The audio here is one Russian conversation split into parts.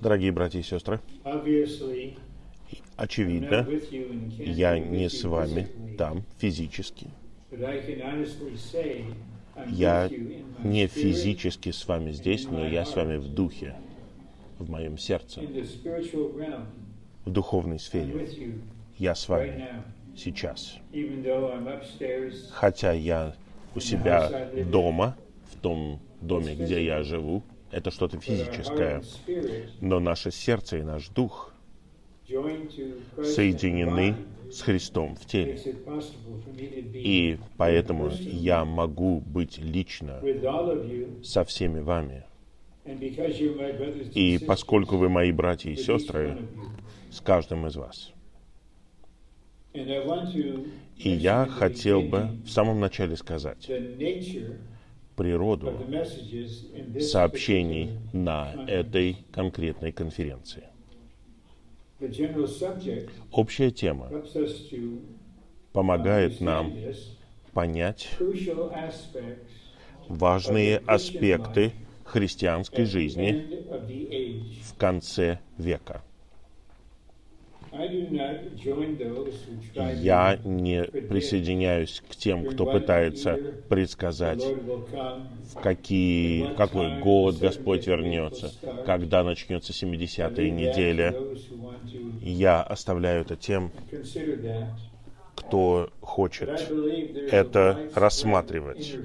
Дорогие братья и сестры, очевидно, я не с вами там физически. Я не физически с вами здесь, но я с вами в духе, в моем сердце, в духовной сфере. Я с вами сейчас. Хотя я у себя дома, в том доме, где я живу, это что-то физическое. Но наше сердце и наш дух соединены с Христом в теле. И поэтому я могу быть лично со всеми вами. И поскольку вы мои братья и сестры, с каждым из вас. И я хотел бы в самом начале сказать природу сообщений на этой конкретной конференции. Общая тема помогает нам понять важные аспекты христианской жизни в конце века. Я не присоединяюсь к тем, кто пытается предсказать, в какие, в какой год Господь вернется, когда начнется I 70-я leave that to неделя. Я оставляю это тем, кто хочет это рассматривать.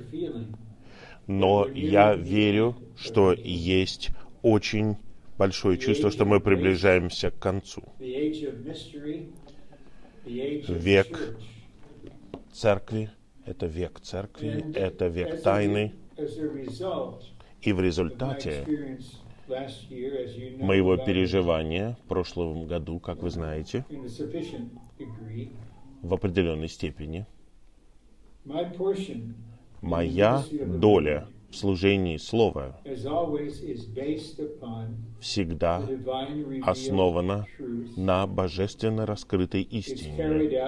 Но я верю, что есть очень большое чувство, что мы приближаемся к концу. Век. Церкви — это век церкви, это век тайны. И в результате моего переживания в прошлом году, как вы знаете, в определенной степени, моя доля служении Слова всегда основана truth. на божественно раскрытой истине,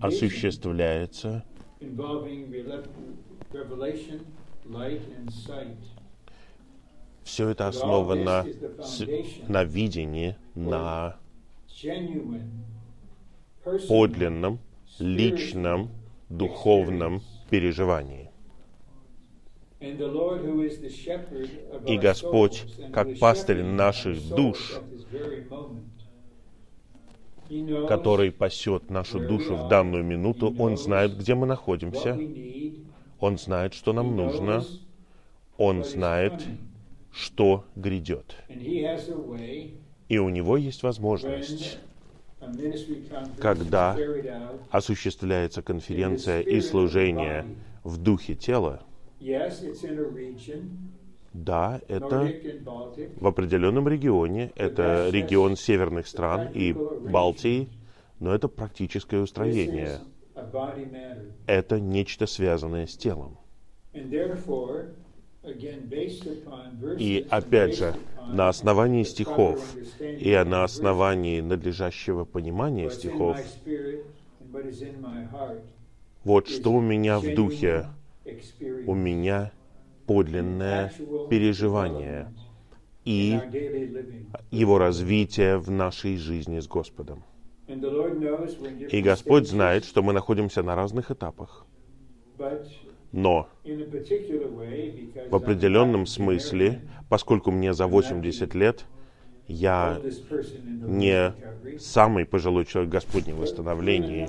осуществляется. Все это основано на видении, на подлинном, личном, духовном переживании. И Господь, как пастырь наших душ, который пасет нашу душу в данную минуту, Он знает, где мы находимся. Он знает, что нам нужно, Он знает, что грядет. И у Него есть возможность, Когда осуществляется конференция и служение в духе тела, Yes, it's in a region, да, это в определенном регионе, это регион северных стран и Балтии, но это практическое устроение. Это нечто связанное с телом. И опять же, на основании стихов и на основании надлежащего понимания стихов, вот что у меня в духе, у меня подлинное переживание и его развитие в нашей жизни с Господом. И Господь знает, что мы находимся на разных этапах. Но в определенном смысле, поскольку мне за 80 лет, я не самый пожилой человек в we're in восстановлении,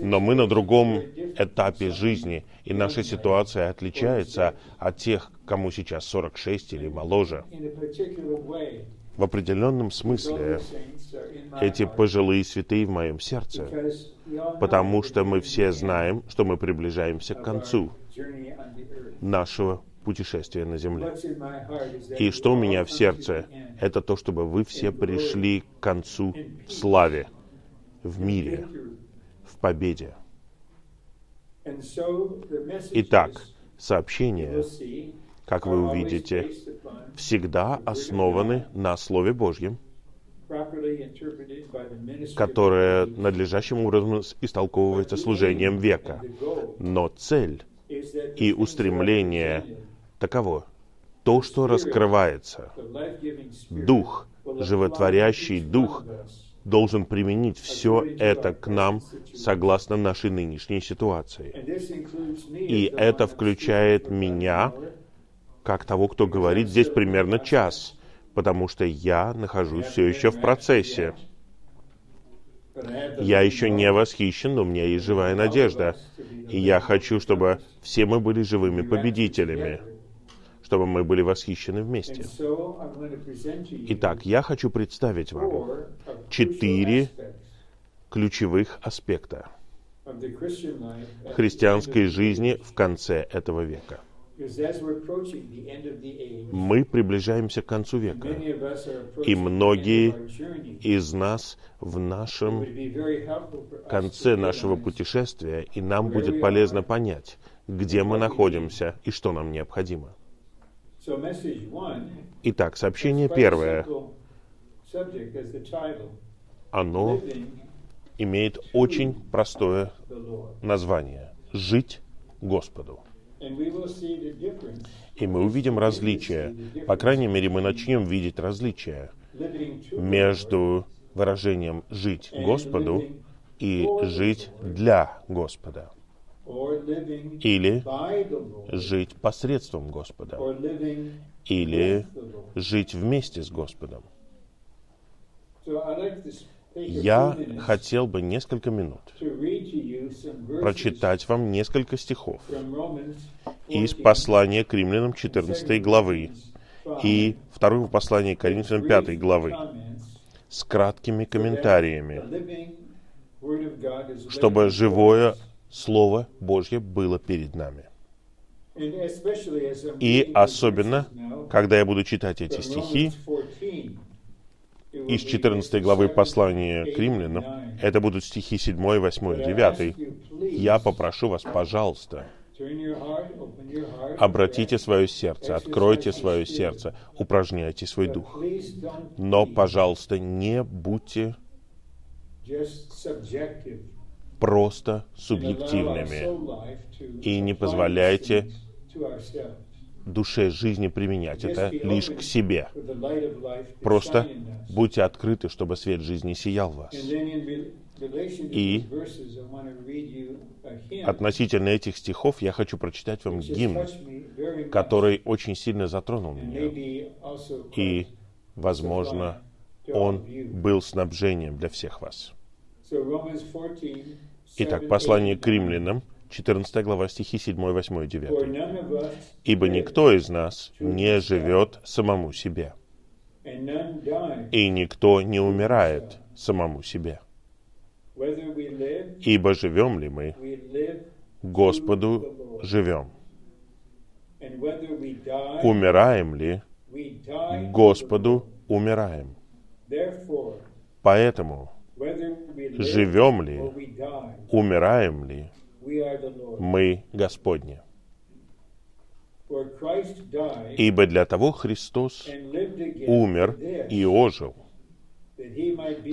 но мы на другом этапе жизни, и наша ситуация отличается от тех, кому сейчас 46 или моложе. В определенном смысле эти пожилые святые в моем сердце, потому что мы все знаем, что мы приближаемся к концу нашего путешествия на земле. И что у меня в сердце, это то, чтобы вы все пришли к концу в славе, в мире, в победе. Итак, see как вы увидите, всегда основаны на Слове Божьем, которое надлежащим образом истолковывается служением века. Но цель и устремление таково. То, что раскрывается, Дух, животворящий Дух, должен применить все это к нам согласно нашей нынешней ситуации. И это включает меня, как того, кто говорит здесь примерно час, потому что я нахожусь все еще в процессе. Я еще не восхищен, но у меня есть живая надежда. И я хочу, чтобы все мы были живыми победителями, чтобы мы были восхищены вместе. Итак, я хочу представить вам четыре ключевых аспекта христианской жизни в конце этого века. Мы приближаемся к концу века, и многие из нас в нашем конце нашего путешествия, и нам будет полезно понять, где мы находимся и что нам необходимо. Итак, сообщение первое. Оно имеет очень простое название – «Жить Господу». И мы увидим различия. По крайней мере, мы начнем видеть различия между выражением «жить Господу» и «жить для Господа» или жить посредством Господа, или жить вместе с Господом. Я хотел бы несколько минут прочитать вам несколько стихов из послания к римлянам 14 главы и второго послания к Коринфянам 5 главы с краткими комментариями, чтобы живое Слово Божье было перед нами. И особенно, когда я буду читать эти стихи, из 14 главы послания к римлянам, это будут стихи 7, 8, 9, я попрошу вас, пожалуйста, обратите свое сердце, откройте свое сердце, упражняйте свой дух. Но, пожалуйста, не будьте просто субъективными и не позволяйте душе жизни применять это лишь к себе. Просто будьте открыты, чтобы свет жизни сиял в вас. И относительно этих стихов я хочу прочитать вам гимн, который очень сильно затронул меня. И, возможно, он был снабжением для всех вас. Итак, послание к римлянам, 14 глава, стихи 7, 8, 9. «Ибо никто из нас не живет самому себе, и никто не умирает самому себе. Ибо живем ли мы, Господу живем. Умираем ли, Господу умираем. Поэтому живем ли, умираем ли, мы Господни. Ибо для того Христос умер и ожил,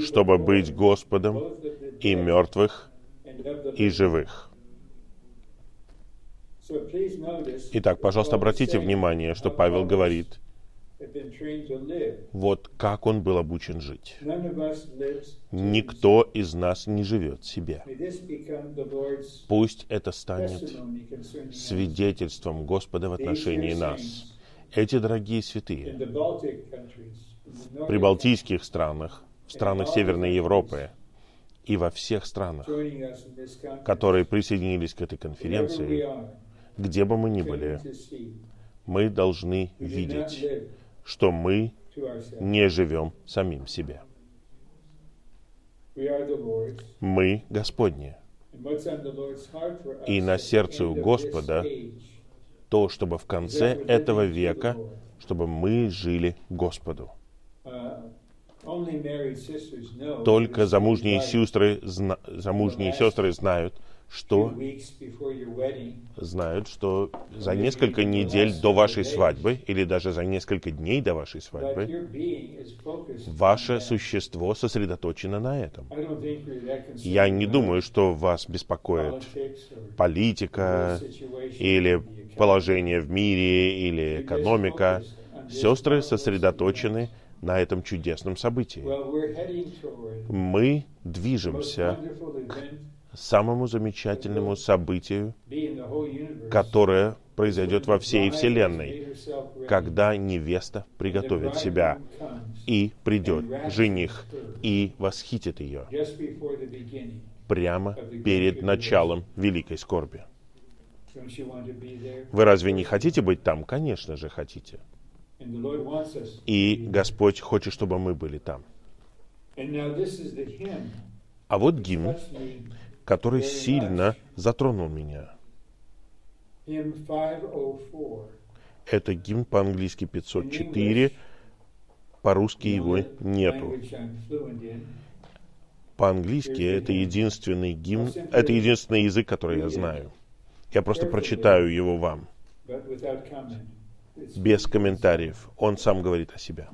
чтобы быть Господом и мертвых, и живых. Итак, пожалуйста, обратите внимание, что Павел говорит – вот как он был обучен жить. Никто из нас не живет себе. Пусть это станет свидетельством Господа в отношении нас. Эти дорогие святые в прибалтийских странах, в странах Северной Европы и во всех странах, которые присоединились к этой конференции, где бы мы ни были, мы должны видеть, что мы не живем самим себе. Мы Господни. И на сердце у Господа то, чтобы в конце этого века, чтобы мы жили Господу. Только замужние сестры, замужние сестры знают, что знают, что за несколько недель до вашей свадьбы или даже за несколько дней до вашей свадьбы ваше существо сосредоточено на этом. Я не думаю, что вас беспокоит политика или положение в мире или экономика. Сестры сосредоточены на этом чудесном событии. Мы движемся к самому замечательному событию, которое произойдет во всей Вселенной, когда невеста приготовит себя, и придет жених и восхитит ее прямо перед началом великой скорби. Вы разве не хотите быть там? Конечно же, хотите. И Господь хочет, чтобы мы были там. А вот гимн, который сильно затронул меня. Это гимн по-английски 504, по-русски его нету. По-английски это единственный гимн, это единственный язык, который я знаю. Я просто прочитаю его вам без комментариев. Он сам говорит о себе.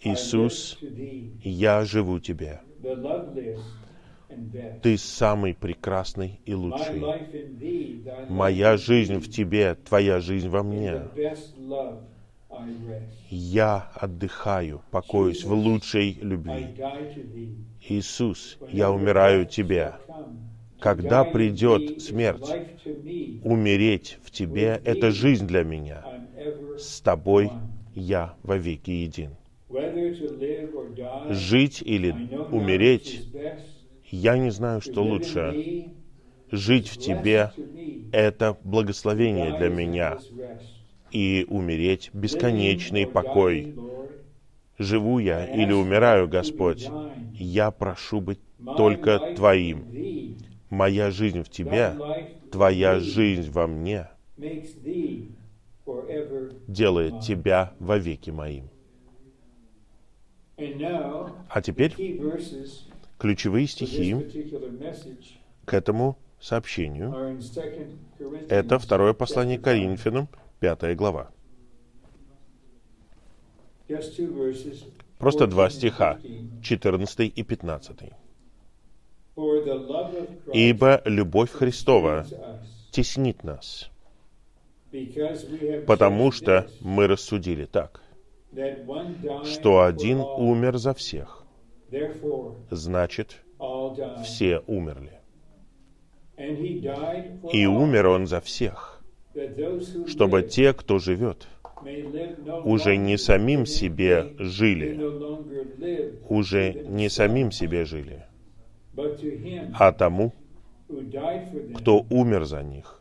Иисус, я живу Тебе. Ты самый прекрасный и лучший. Моя жизнь в Тебе, Твоя жизнь во мне. Я отдыхаю, покоюсь в лучшей любви. Иисус, я умираю Тебе. Когда придет смерть, умереть в Тебе — это жизнь для меня. С Тобой я вовеки един. Жить или умереть, я не знаю, что лучше. Жить в Тебе — это благословение для меня. И умереть — бесконечный покой. Живу я или умираю, Господь, я прошу быть только Твоим. Моя жизнь в Тебе, Твоя жизнь во мне делает Тебя вовеки моим. А теперь ключевые стихи к этому сообщению. Это второе послание Коринфянам, пятая глава. Просто два стиха, 14 и 15. Ибо любовь Христова теснит нас, потому что мы рассудили так, что один умер за всех, значит, все умерли. И умер он за всех, чтобы те, кто живет, уже не самим себе жили, уже не самим себе жили, а тому, кто умер за них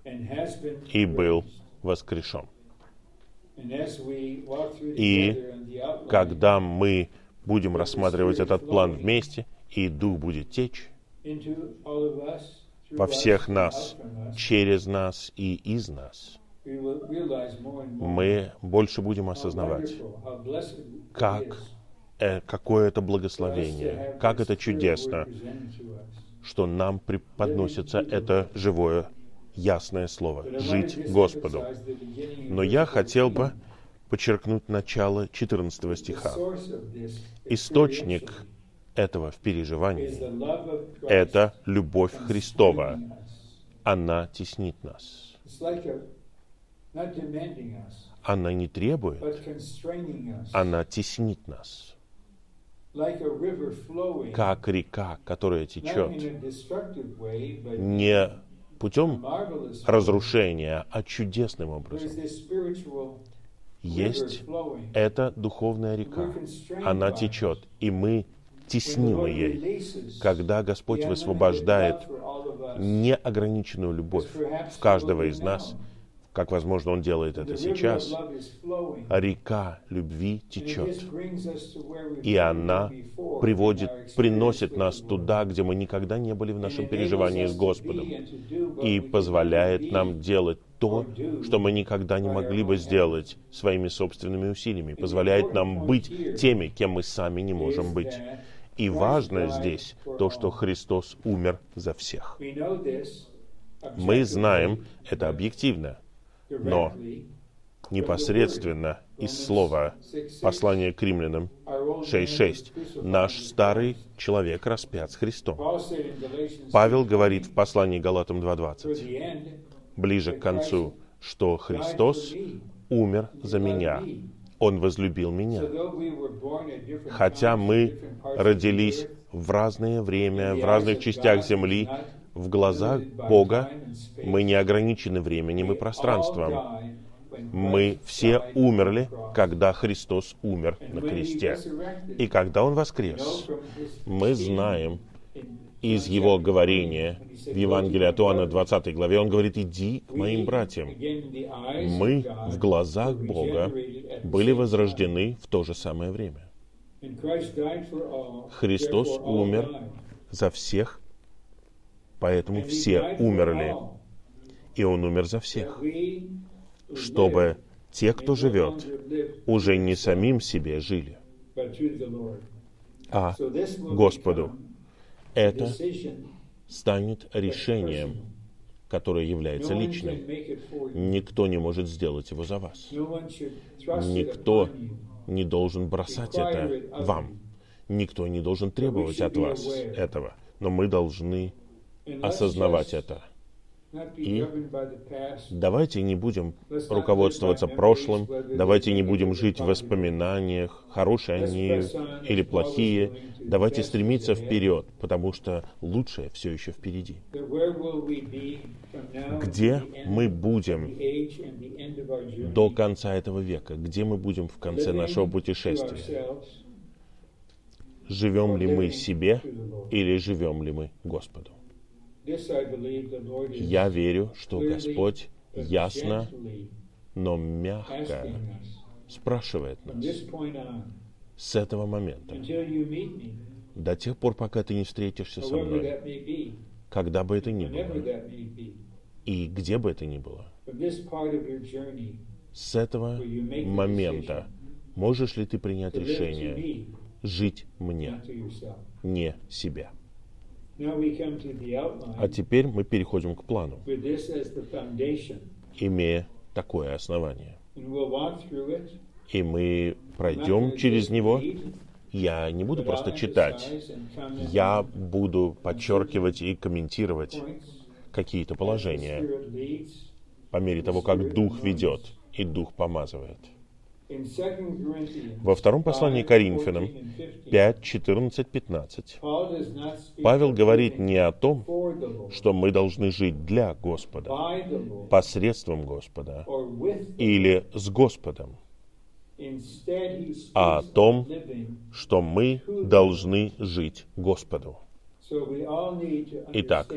и был воскрешен. И когда мы будем рассматривать этот план вместе, и Дух будет течь во всех нас, через нас и из нас, мы больше будем осознавать, как э, какое это благословение, как это чудесно, что нам преподносится это живое, ясное слово — жить Господу. Но я хотел бы подчеркнуть начало 14 стиха. Источник этого в переживании — это любовь Христова. Она теснит нас. Она не требует, она теснит нас как река, которая течет не путем разрушения, а чудесным образом. Есть эта духовная река. Она течет, и мы теснимы ей. Когда Господь высвобождает неограниченную любовь в каждого из нас, как, возможно, Он делает это сейчас, река любви течет. И она приводит, приносит нас туда, где мы никогда не были в нашем переживании с Господом. И позволяет нам делать то, что мы никогда не могли бы сделать своими собственными усилиями. Позволяет нам быть теми, кем мы сами не можем быть. И важно здесь то, что Христос умер за всех. Мы знаем это объективно но непосредственно из слова послания к римлянам 6.6. Наш старый человек распят с Христом. Павел говорит в послании Галатам 2.20. ближе к концу, что Христос умер за меня. Он возлюбил меня. Хотя мы родились в разное время, в разных частях земли, в глазах Бога мы не ограничены временем и пространством. Мы все умерли, когда Христос умер на кресте. И когда Он воскрес, мы знаем из Его говорения в Евангелии от Иоанна 20 главе, Он говорит, иди к моим братьям. Мы в глазах Бога были возрождены в то же самое время. Христос умер за всех, поэтому все умерли. И Он умер за всех чтобы те, кто живет, уже не самим себе жили, а Господу. Это станет решением, которое является личным. Никто не может сделать его за вас. Никто не должен бросать это вам. Никто не должен требовать от вас этого. Но мы должны осознавать это. И давайте не будем руководствоваться прошлым, давайте не будем жить в воспоминаниях, хорошие они или плохие. Давайте стремиться вперед, потому что лучшее все еще впереди. Где мы будем до конца этого века? Где мы будем в конце нашего путешествия? Живем ли мы себе или живем ли мы Господу? Я верю, что Господь ясно, но мягко спрашивает нас. с этого момента, до тех пор, пока ты не встретишься со мной, когда бы это ни было, и где бы это ни было. С этого момента. можешь ли ты принять решение жить мне, не себя? А теперь мы переходим к плану, имея такое основание. И мы пройдем через него. Я не буду просто читать. Я буду подчеркивать и комментировать какие-то положения. По мере того, как Дух ведет и Дух помазывает. Во втором послании Коринфянам 5, 14, 15 Павел говорит не о том, что мы должны жить для Господа, посредством Господа или с Господом, а о том, что мы должны жить Господу. Итак,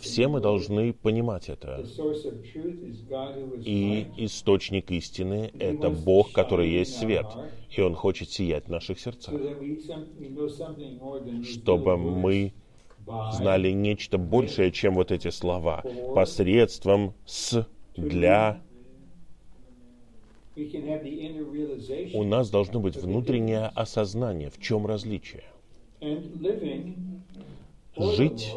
все мы должны понимать это. И источник истины — это Бог, который есть свет, и Он хочет сиять в наших сердцах, чтобы мы знали нечто большее, чем вот эти слова, посредством «с», «для», у нас должно быть внутреннее осознание, в чем различие жить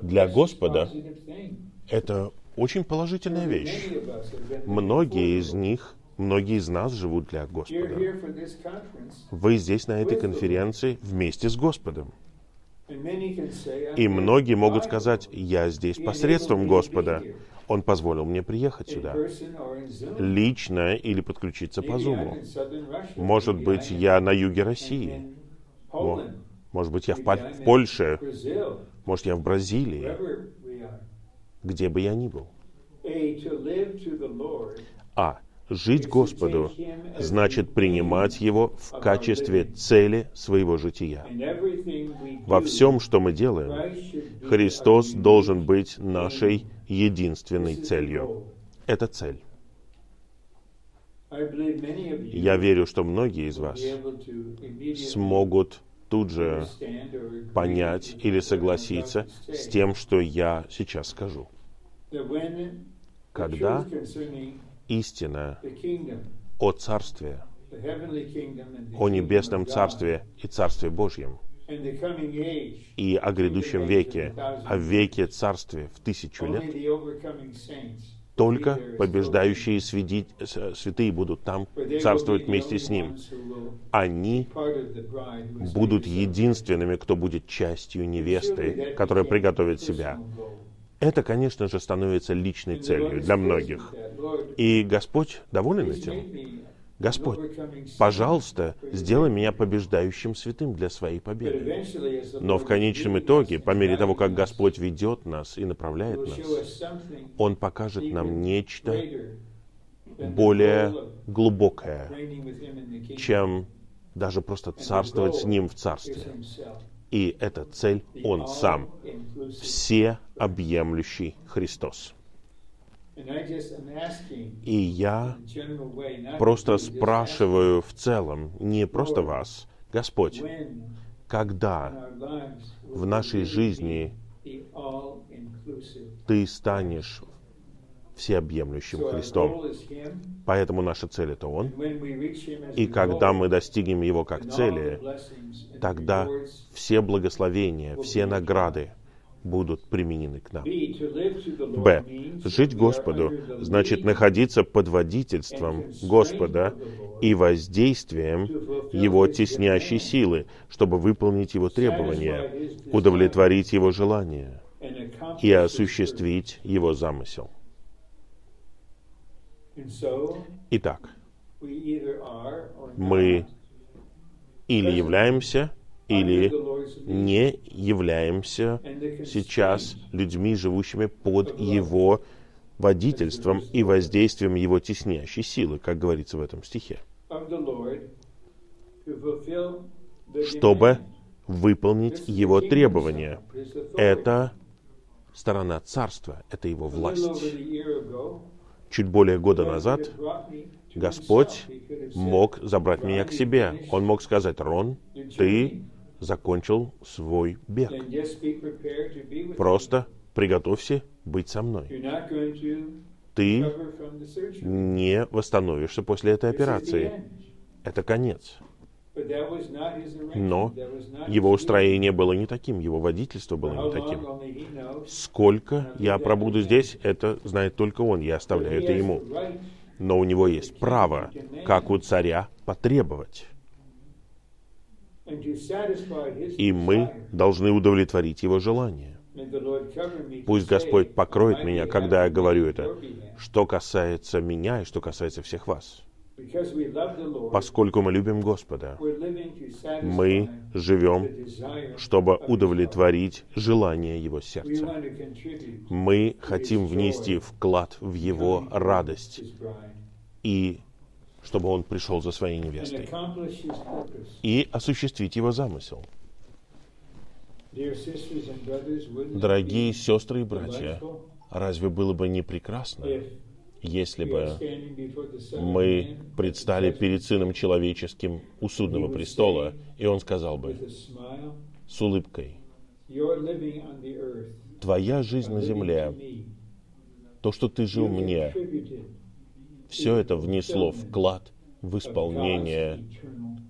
для Господа — это очень положительная вещь. Многие из них, многие из нас живут для Господа. Вы здесь на этой конференции вместе с Господом. И многие могут сказать, я здесь посредством Господа. Он позволил мне приехать сюда. Лично или подключиться по Зуму. Может быть, я на юге России. Может быть, я в, в Польше, может, я в Бразилии, где бы я ни был. А. Жить Господу значит принимать Его в качестве цели своего жития. Во всем, что мы делаем, Христос должен быть нашей единственной целью. Это цель. Я верю, что многие из вас смогут тут же понять или согласиться с тем, что я сейчас скажу. Когда истина о Царстве, о Небесном Царстве и Царстве Божьем, и о грядущем веке, о веке Царстве в тысячу лет, только побеждающие святые будут там царствовать вместе с Ним. Они будут единственными, кто будет частью невесты, которая приготовит себя. это, конечно же, становится личной целью для многих. И Господь доволен этим. Господь, пожалуйста, сделай меня побеждающим святым для своей победы. Но в конечном итоге, по мере того, как Господь ведет нас и направляет нас, Он покажет нам нечто более глубокое, чем даже просто царствовать с Ним в царстве. И эта цель Он сам, всеобъемлющий Христос. И я просто спрашиваю в целом, не просто вас, Господь, когда в нашей жизни ты станешь всеобъемлющим Христом. Поэтому наша цель — это Он. И когда мы достигнем Его как цели, тогда все благословения, все награды — будут применены к нам. Б. Жить Господу значит находиться под водительством Господа и воздействием Его теснящей силы, чтобы выполнить Его требования, удовлетворить Его желания и осуществить Его замысел. Итак, мы или являемся или не являемся сейчас людьми, живущими под Его водительством и воздействием Его теснящей силы, как говорится в этом стихе, чтобы выполнить Его требования. Это сторона царства, это Его власть. Чуть более года назад Господь мог забрать меня к себе. Он мог сказать, Рон, ты закончил свой бег. Просто приготовься быть со мной. Ты не восстановишься после этой операции. Это конец. Но его устроение было не таким, его водительство было не таким. Сколько я пробуду здесь, это знает только он, я оставляю это ему. Но у него есть право, как у царя, потребовать. И мы должны удовлетворить его желание. Пусть Господь покроет меня, когда я говорю это, что касается меня и что касается всех вас. Поскольку мы любим Господа, мы живем, чтобы удовлетворить желание Его сердца. Мы хотим внести вклад в Его радость и чтобы он пришел за своей невестой и осуществить его замысел. Дорогие сестры и братья, разве было бы не прекрасно, если бы мы предстали перед Сыном Человеческим у судного престола, и Он сказал бы с улыбкой, «Твоя жизнь на земле, то, что ты жил мне, все это внесло вклад в исполнение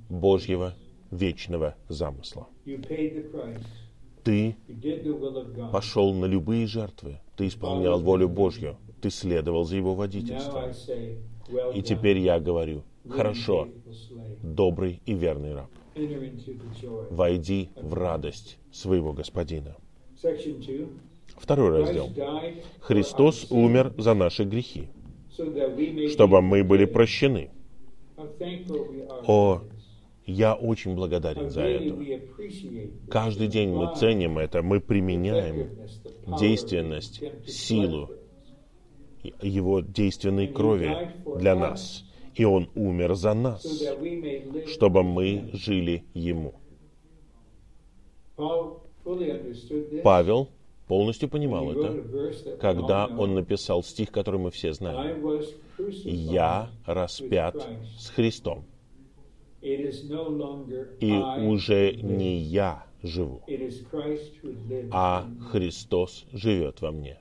Божьего вечного замысла. Ты пошел на любые жертвы, ты исполнял волю Божью, ты следовал за Его водительством. И теперь я говорю, хорошо, добрый и верный раб, войди в радость своего Господина. Второй раздел. Христос умер за наши грехи чтобы мы были прощены. О, я очень благодарен за это. Каждый день мы ценим это, мы применяем действенность, силу Его действенной крови для нас. И Он умер за нас, чтобы мы жили Ему. Павел полностью понимал это, когда он написал стих, который мы все знаем. «Я распят с Христом, и уже не я живу, а Христос живет во мне».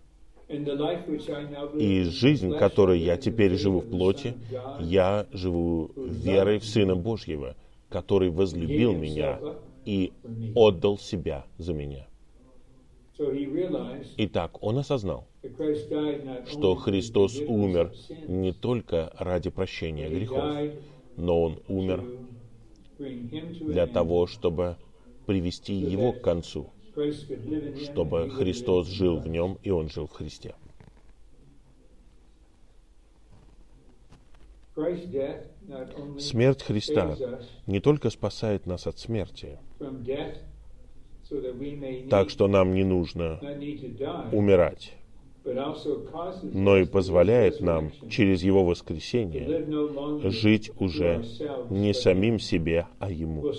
И жизнь, которой я теперь живу в плоти, я живу верой в Сына Божьего, который возлюбил меня и отдал себя за меня. Итак, он осознал, что Христос умер не только ради прощения грехов, но Он умер для того, чтобы привести его к концу чтобы Христос жил в нем, и он жил в Христе. Смерть Христа не только спасает нас от смерти, так что нам не нужно умирать, но и позволяет нам через Его воскресение жить уже не самим себе, а Ему.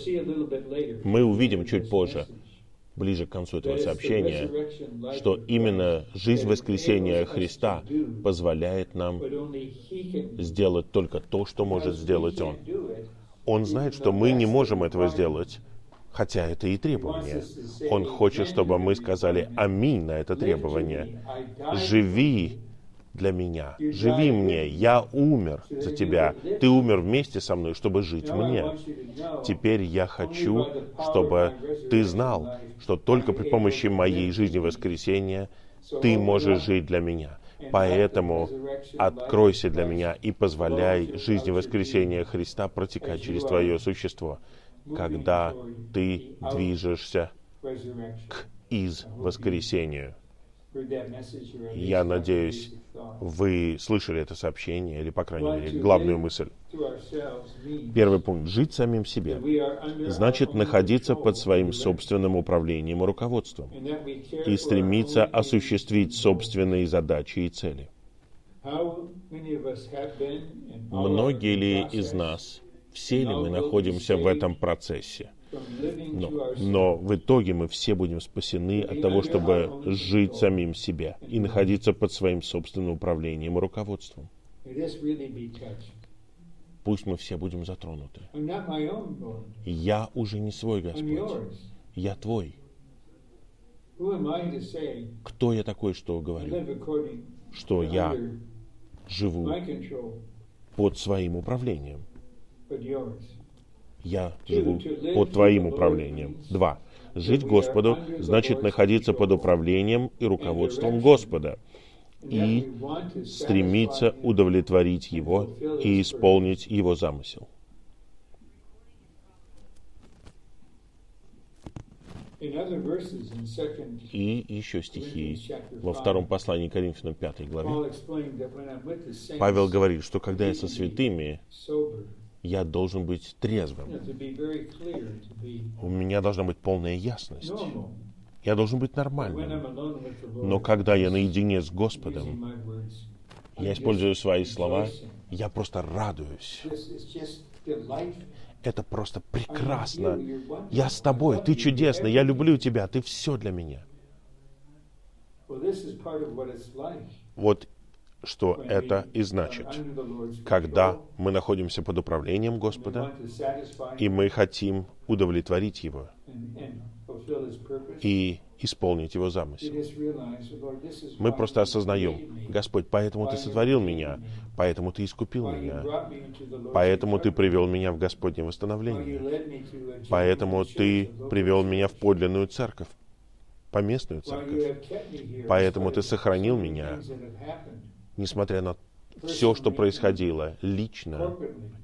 Мы увидим чуть позже, ближе к концу этого сообщения, что именно жизнь воскресения Христа позволяет нам сделать только то, что может сделать Он. Он знает, что мы не можем этого сделать, хотя это и требование. Он хочет, чтобы мы сказали «Аминь» на это требование. «Живи для меня. Живи мне. Я умер за тебя. Ты умер вместе со мной, чтобы жить мне. Теперь я хочу, чтобы ты знал, что только при помощи моей жизни воскресения ты можешь жить для меня. Поэтому откройся для меня и позволяй жизни воскресения Христа протекать через твое существо, когда ты движешься к из воскресению. Я надеюсь, вы слышали это сообщение, или, по крайней мере, главную мысль. Первый пункт. Жить самим себе. Значит, находиться под своим собственным управлением и руководством. И стремиться осуществить собственные задачи и цели. Многие ли из нас, все ли мы находимся в этом процессе? Но, но в итоге мы все будем спасены от того, чтобы жить самим себе и находиться под своим собственным управлением и руководством. Пусть мы все будем затронуты. Я уже не свой Господь. Я Твой. Кто я такой, что говорю? Что я живу под своим управлением я живу под Твоим управлением. Два. Жить Господу значит находиться под управлением и руководством Господа и стремиться удовлетворить Его и исполнить Его замысел. И еще стихи во втором послании Коринфянам 5 главе. Павел говорит, что когда я со святыми, я должен быть трезвым. У меня должна быть полная ясность. Я должен быть нормальным. Но когда я наедине с Господом, я использую свои слова, я просто радуюсь. Это просто прекрасно. Я с тобой, ты чудесный, я люблю тебя, ты все для меня. Вот что это и значит. Когда мы находимся под управлением Господа, и мы хотим удовлетворить Его и исполнить Его замысел. Мы просто осознаем, Господь, поэтому Ты сотворил меня, поэтому Ты искупил меня, поэтому Ты привел меня в Господне восстановление, поэтому Ты привел меня в подлинную церковь, поместную церковь, поэтому Ты сохранил меня, несмотря на все, что происходило, лично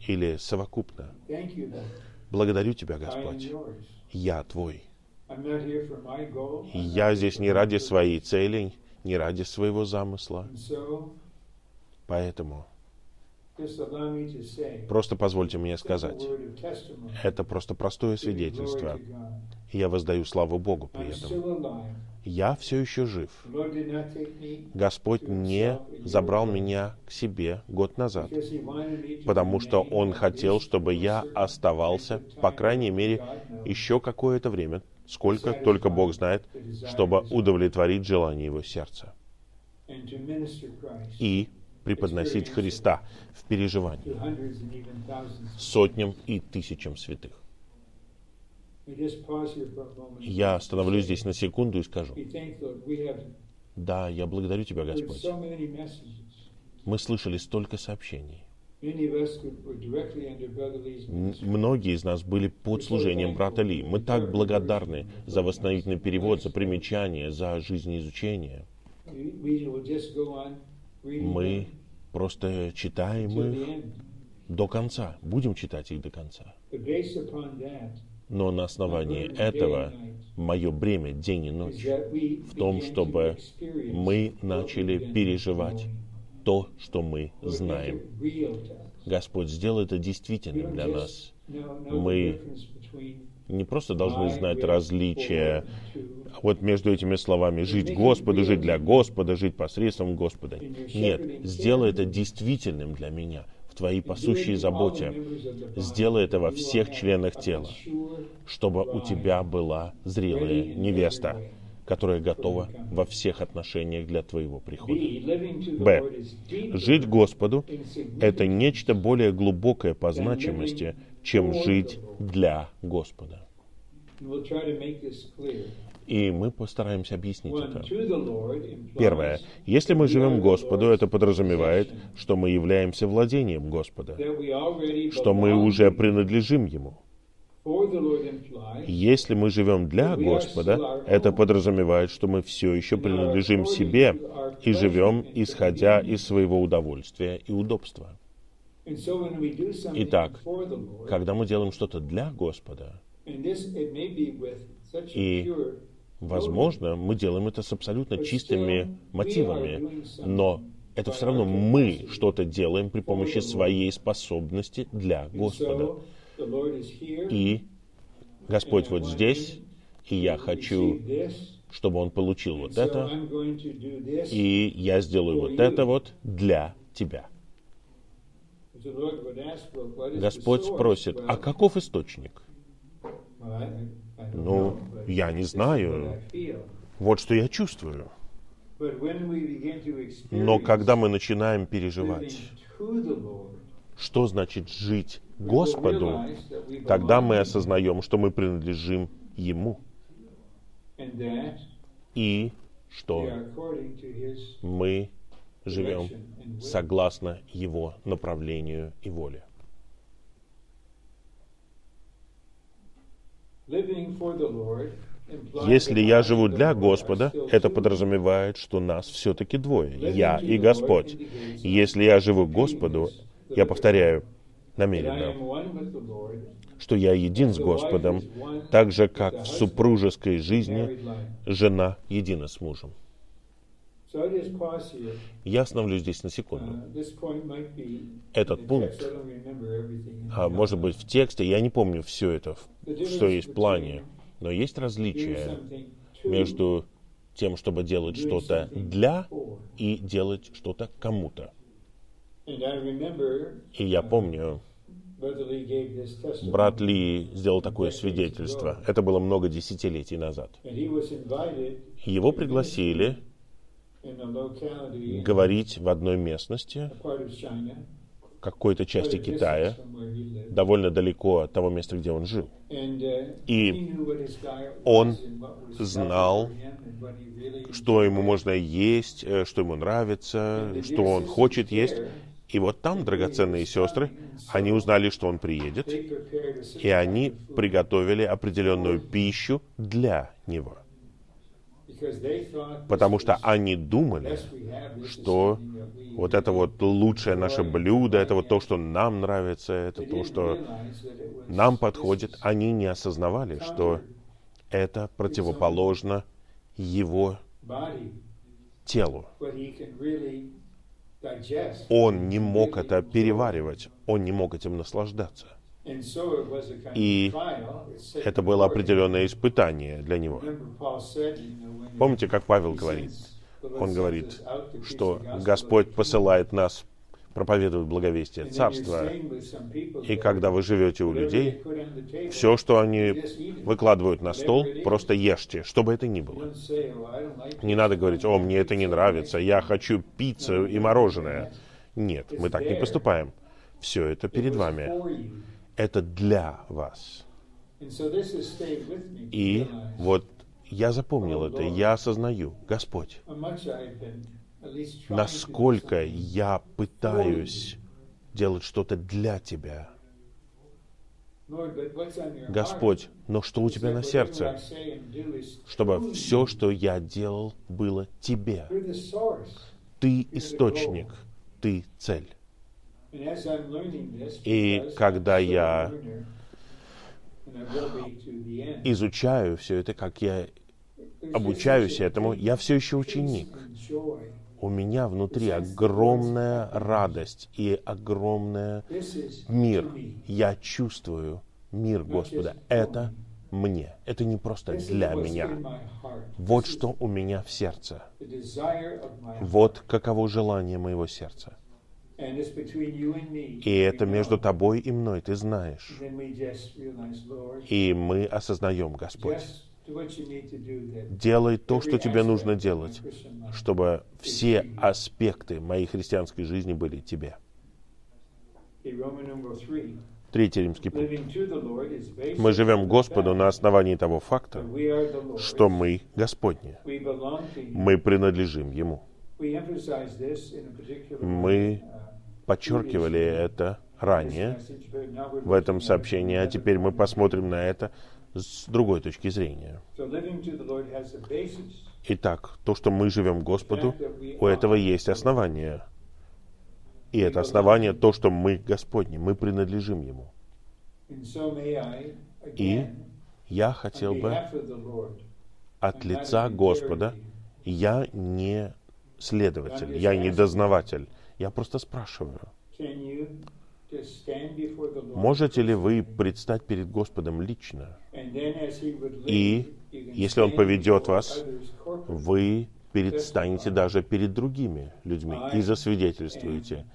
или совокупно. Благодарю Тебя, Господь. Я Твой. Я здесь не ради своей цели, не ради своего замысла. Поэтому просто позвольте мне сказать, это просто простое свидетельство. я воздаю славу Богу при этом я все еще жив. Господь не забрал меня к себе год назад, потому что Он хотел, чтобы я оставался, по крайней мере, еще какое-то время, сколько только Бог знает, чтобы удовлетворить желание Его сердца и преподносить Христа в переживании сотням и тысячам святых. Я остановлюсь здесь на секунду и скажу, да, я благодарю Тебя, Господь. Мы слышали столько сообщений. Многие из нас были под служением брата Ли. Мы так благодарны за восстановительный перевод, за примечание, за жизнеизучение. Мы просто читаем их до конца, будем читать их до конца. Но на основании этого мое бремя день и ночь в том, чтобы мы начали переживать то, что мы знаем. Господь, сделай это действительным для нас. Мы не просто должны знать различия вот между этими словами «жить Господу», «жить для Господа», «жить посредством Господа». Нет, сделай это действительным для меня Твоей пасущей заботе. Сделай это во всех членах тела, чтобы у Тебя была зрелая невеста, которая готова во всех отношениях для Твоего прихода. Б. Жить Господу — это нечто более глубокое по значимости, чем жить для Господа. И мы постараемся объяснить это. Первое. Если мы живем Господу, это подразумевает, что мы являемся владением Господа, что мы уже принадлежим Ему. Если мы живем для Господа, это подразумевает, что мы все еще принадлежим себе и живем, исходя из своего удовольствия и удобства. Итак, когда мы делаем что-то для Господа, и, возможно, мы делаем это с абсолютно чистыми мотивами, но это все равно мы что-то делаем при помощи своей способности для Господа. И Господь вот здесь, и я хочу, чтобы Он получил вот это, и я сделаю вот это вот для Тебя. Господь спросит, а каков источник? Ну, я не знаю. Вот что я чувствую. Но когда мы начинаем переживать, что значит жить Господу, тогда мы осознаем, что мы принадлежим Ему. И что мы живем согласно Его направлению и воле. Если я живу для Господа, это подразумевает, что нас все-таки двое, я и Господь. Если я живу Господу, я повторяю намеренно, что я един с Господом, так же, как в супружеской жизни жена едина с мужем. Я остановлюсь здесь на секунду. Этот пункт, а, может быть, в тексте, я не помню все это, что есть в плане, но есть различия между тем, чтобы делать что-то для и делать что-то кому-то. И я помню, брат Ли сделал такое свидетельство. Это было много десятилетий назад. Его пригласили говорить в одной местности, какой-то части Китая, довольно далеко от того места, где он жил. И он знал, что ему можно есть, э, что ему нравится, что он хочет есть. И вот там драгоценные сестры, они узнали, что он приедет, и они приготовили определенную пищу для него потому что они думали, что вот это вот лучшее наше блюдо, это вот то, что нам нравится, это то, что нам подходит. Они не осознавали, что это противоположно его телу. Он не мог это переваривать, он не мог этим наслаждаться. И это было определенное испытание для него. Помните, как Павел говорит? Он говорит, что Господь посылает нас проповедовать благовестие Царства. И когда вы живете у людей, все, что они выкладывают на стол, просто ешьте, что бы это ни было. Не надо говорить, о, мне это не нравится, я хочу пиццу и мороженое. Нет, мы так не поступаем. Все это перед вами это для вас. И вот я запомнил это, я осознаю, Господь, насколько я пытаюсь делать что-то для Тебя. Господь, но что у Тебя на сердце? Чтобы все, что я делал, было Тебе. Ты источник, Ты цель. И когда я изучаю все это, как я обучаюсь этому, я все еще ученик. У меня внутри огромная радость и огромный мир. Я чувствую мир Господа. Это мне. Это не просто для меня. Вот что у меня в сердце. Вот каково желание моего сердца. И это между тобой и мной, ты знаешь. И мы осознаем, Господь, делай то, что тебе нужно делать, чтобы все аспекты моей христианской жизни были тебе. Третий римский пункт. Мы живем Господу на основании того факта, что мы Господни. Мы принадлежим Ему. Мы подчеркивали это ранее в этом сообщении, а теперь мы посмотрим на это с другой точки зрения. Итак, то, что мы живем Господу, у этого есть основание – и это основание то, что мы Господни, мы принадлежим Ему. И я хотел бы от лица Господа, я не следователь, я не дознаватель, я просто спрашиваю, можете ли вы предстать перед Господом лично? И если Он поведет вас, вы предстанете даже перед другими людьми и засвидетельствуете,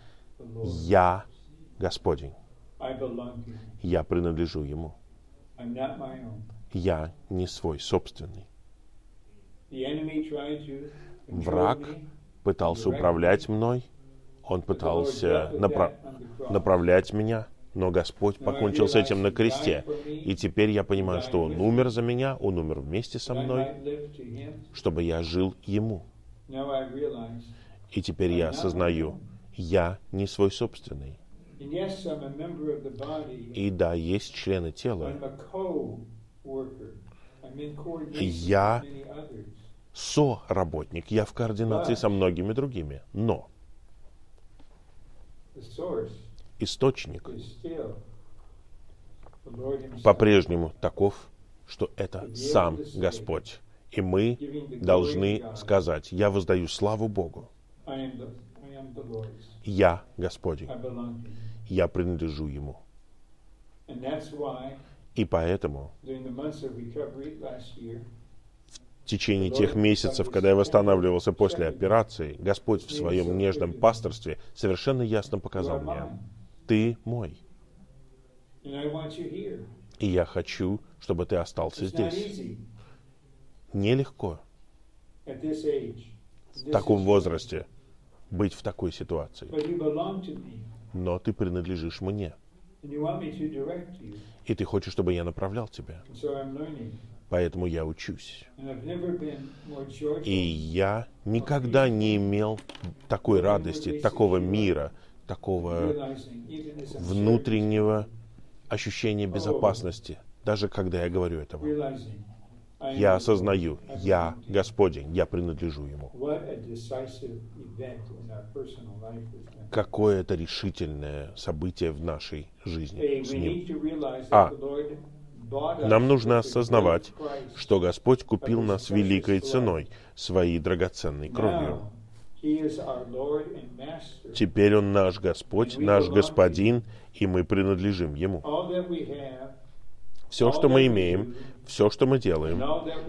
я Господень. Я принадлежу Ему. Я не свой собственный. Враг пытался управлять мной, он пытался напра- направлять меня, но Господь покончил с этим на кресте. И теперь я понимаю, что Он умер за меня, Он умер вместе со мной, чтобы я жил Ему. И теперь я осознаю, я не свой собственный. И да, есть члены тела. Я соработник, я в координации со многими другими. Но источник по-прежнему таков, что это сам Господь. И мы должны сказать, я воздаю славу Богу. Я Господень. Я принадлежу Ему. И поэтому в течение тех месяцев, когда я восстанавливался после операции, Господь в своем нежном пасторстве совершенно ясно показал мне, ты мой. И я хочу, чтобы ты остался здесь. Нелегко в таком возрасте быть в такой ситуации. Но ты принадлежишь мне. И ты хочешь, чтобы я направлял тебя. Поэтому я учусь. И я никогда не имел такой радости, такого мира, такого внутреннего ощущения безопасности, даже когда я говорю этого. Я осознаю, я Господень, я принадлежу Ему. Какое это решительное событие в нашей жизни с Ним. А, нам нужно осознавать, что Господь купил нас великой ценой, своей драгоценной кровью. Теперь Он наш Господь, наш Господин, и мы принадлежим Ему. Все, что мы имеем, все, что мы делаем,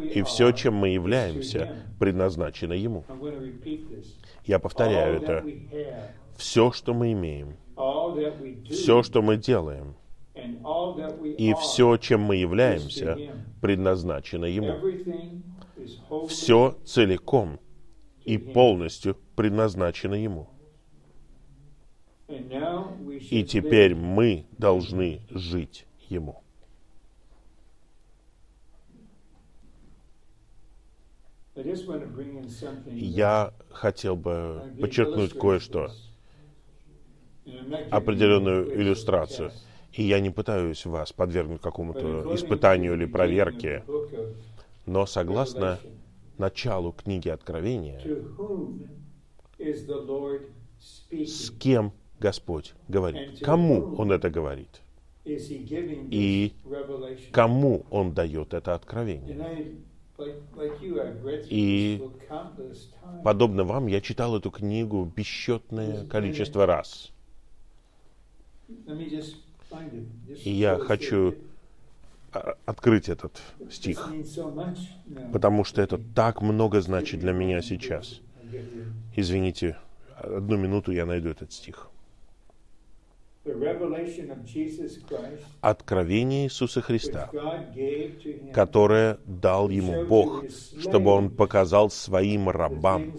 и все, чем мы являемся, предназначено Ему. Я повторяю это. Все, что мы имеем, все, что мы делаем, и все, чем мы являемся, предназначено Ему. Все целиком и полностью предназначено Ему. И теперь мы должны жить Ему. Я хотел бы подчеркнуть кое-что, определенную иллюстрацию. И я не пытаюсь вас подвергнуть какому-то испытанию или проверке, но согласно началу книги Откровения, с кем Господь говорит? Кому Он это говорит? и кому Он дает это откровение. И подобно вам, я читал эту книгу бесчетное количество раз. И я хочу а, открыть этот стих, потому что это так много значит для меня сейчас. Извините, одну минуту я найду этот стих. Откровение Иисуса Христа, которое дал ему Бог, чтобы он показал своим рабам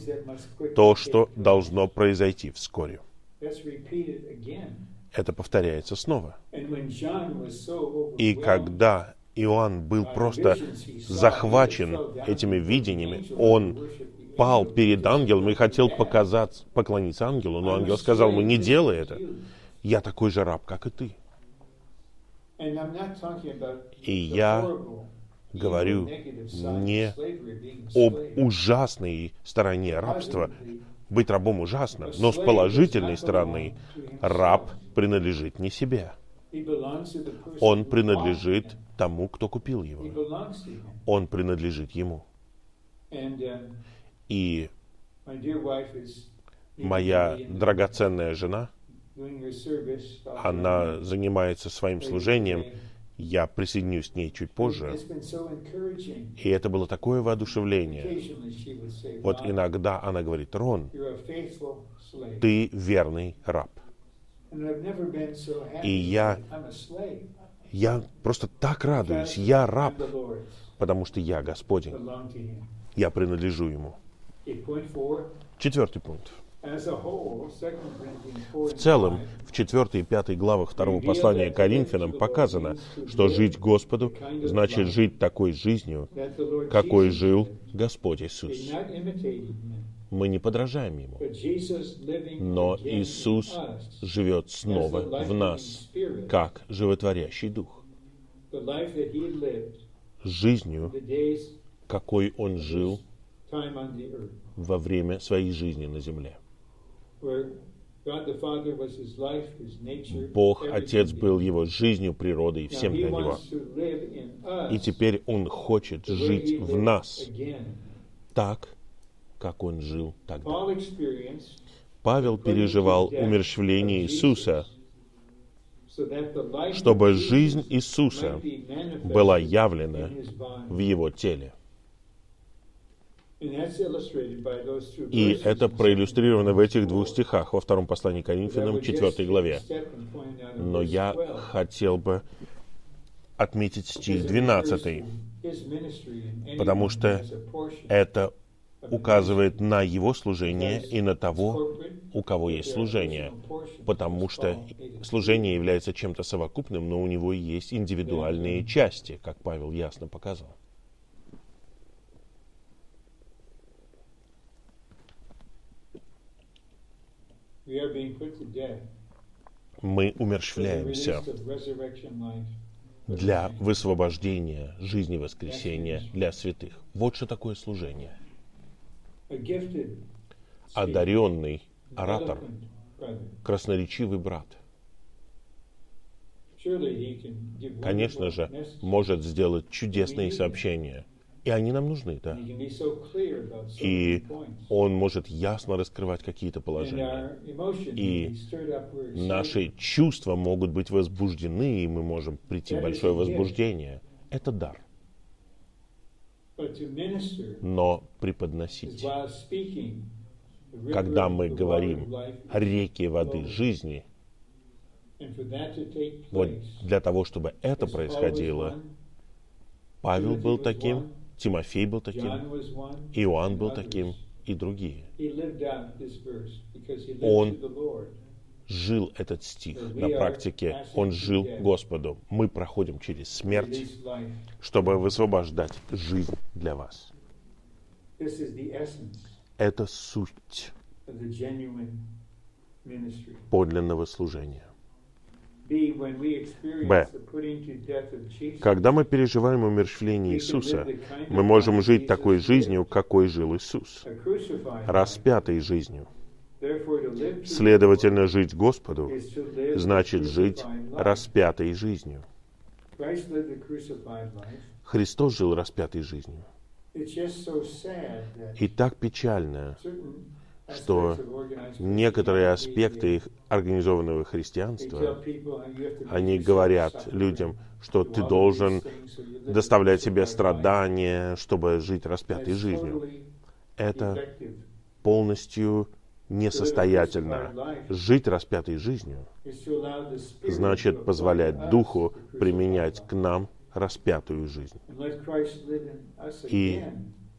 то, что должно произойти вскоре. Это повторяется снова. И когда Иоанн был просто захвачен этими видениями, он пал перед ангелом и хотел показать, поклониться ангелу, но ангел сказал ему, не делай это я такой же раб, как и ты. И я говорю не об ужасной стороне рабства. Быть рабом ужасно, но с положительной стороны раб принадлежит не себе. Он принадлежит тому, кто купил его. Он принадлежит ему. И моя драгоценная жена — она занимается своим служением. Я присоединюсь к ней чуть позже. И это было такое воодушевление. Вот иногда она говорит, Рон, ты верный раб. И я, я просто так радуюсь. Я раб, потому что я Господень. Я принадлежу Ему. Четвертый пункт. В целом, в 4 и 5 главах второго послания Коринфянам показано, что жить Господу значит жить такой жизнью, какой жил Господь Иисус. Мы не подражаем Ему, но Иисус живет снова в нас, как животворящий Дух. Жизнью, какой Он жил во время своей жизни на земле. Бог Отец был его жизнью, природой и всем для него. И теперь Он хочет жить в нас так, как Он жил тогда. Павел переживал умерщвление Иисуса, чтобы жизнь Иисуса была явлена в Его теле. И это проиллюстрировано в этих двух стихах во втором послании к Коринфянам, 4 главе. Но я хотел бы отметить стих 12, потому что это указывает на его служение и на того, у кого есть служение, потому что служение является чем-то совокупным, но у него есть индивидуальные части, как Павел ясно показал. Мы умерщвляемся для высвобождения жизни воскресения для святых. Вот что такое служение. Одаренный оратор, красноречивый брат, конечно же, может сделать чудесные сообщения – и они нам нужны, да. И он может ясно раскрывать какие-то положения. И наши чувства могут быть возбуждены, и мы можем прийти в большое возбуждение. Это дар. Но преподносить, когда мы говорим о реке воды жизни, вот для того, чтобы это происходило, Павел был таким, Тимофей был таким, Иоанн был таким, и другие. Он жил этот стих на практике, он жил Господу. Мы проходим через смерть, чтобы высвобождать жизнь для вас. Это суть подлинного служения. Б. Когда мы переживаем умерщвление Иисуса, мы можем жить такой жизнью, какой жил Иисус, распятой жизнью. Следовательно, жить Господу значит жить распятой жизнью. Христос жил распятой жизнью. И так печально, что некоторые аспекты их организованного христианства, они говорят людям, что ты должен доставлять себе страдания, чтобы жить распятой жизнью. Это полностью несостоятельно. Жить распятой жизнью значит позволять Духу применять к нам распятую жизнь. И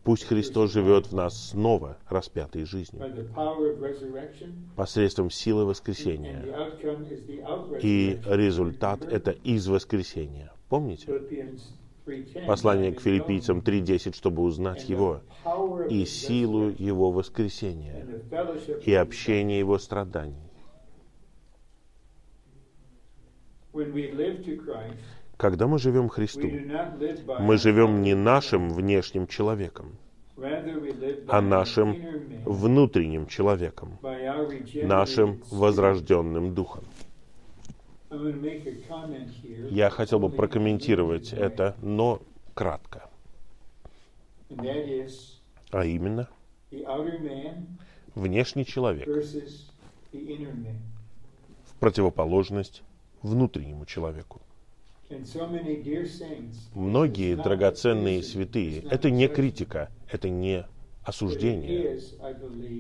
пусть Христос живет в нас снова распятой жизнью посредством силы воскресения. И результат — это из воскресения. Помните? Послание к филиппийцам 3.10, чтобы узнать Его и силу Его воскресения и общение Его страданий. Когда мы живем Христу, мы живем не нашим внешним человеком, а нашим внутренним человеком, нашим возрожденным духом. Я хотел бы прокомментировать это, но кратко. А именно, внешний человек в противоположность внутреннему человеку. Многие драгоценные святые, это не критика, это не осуждение,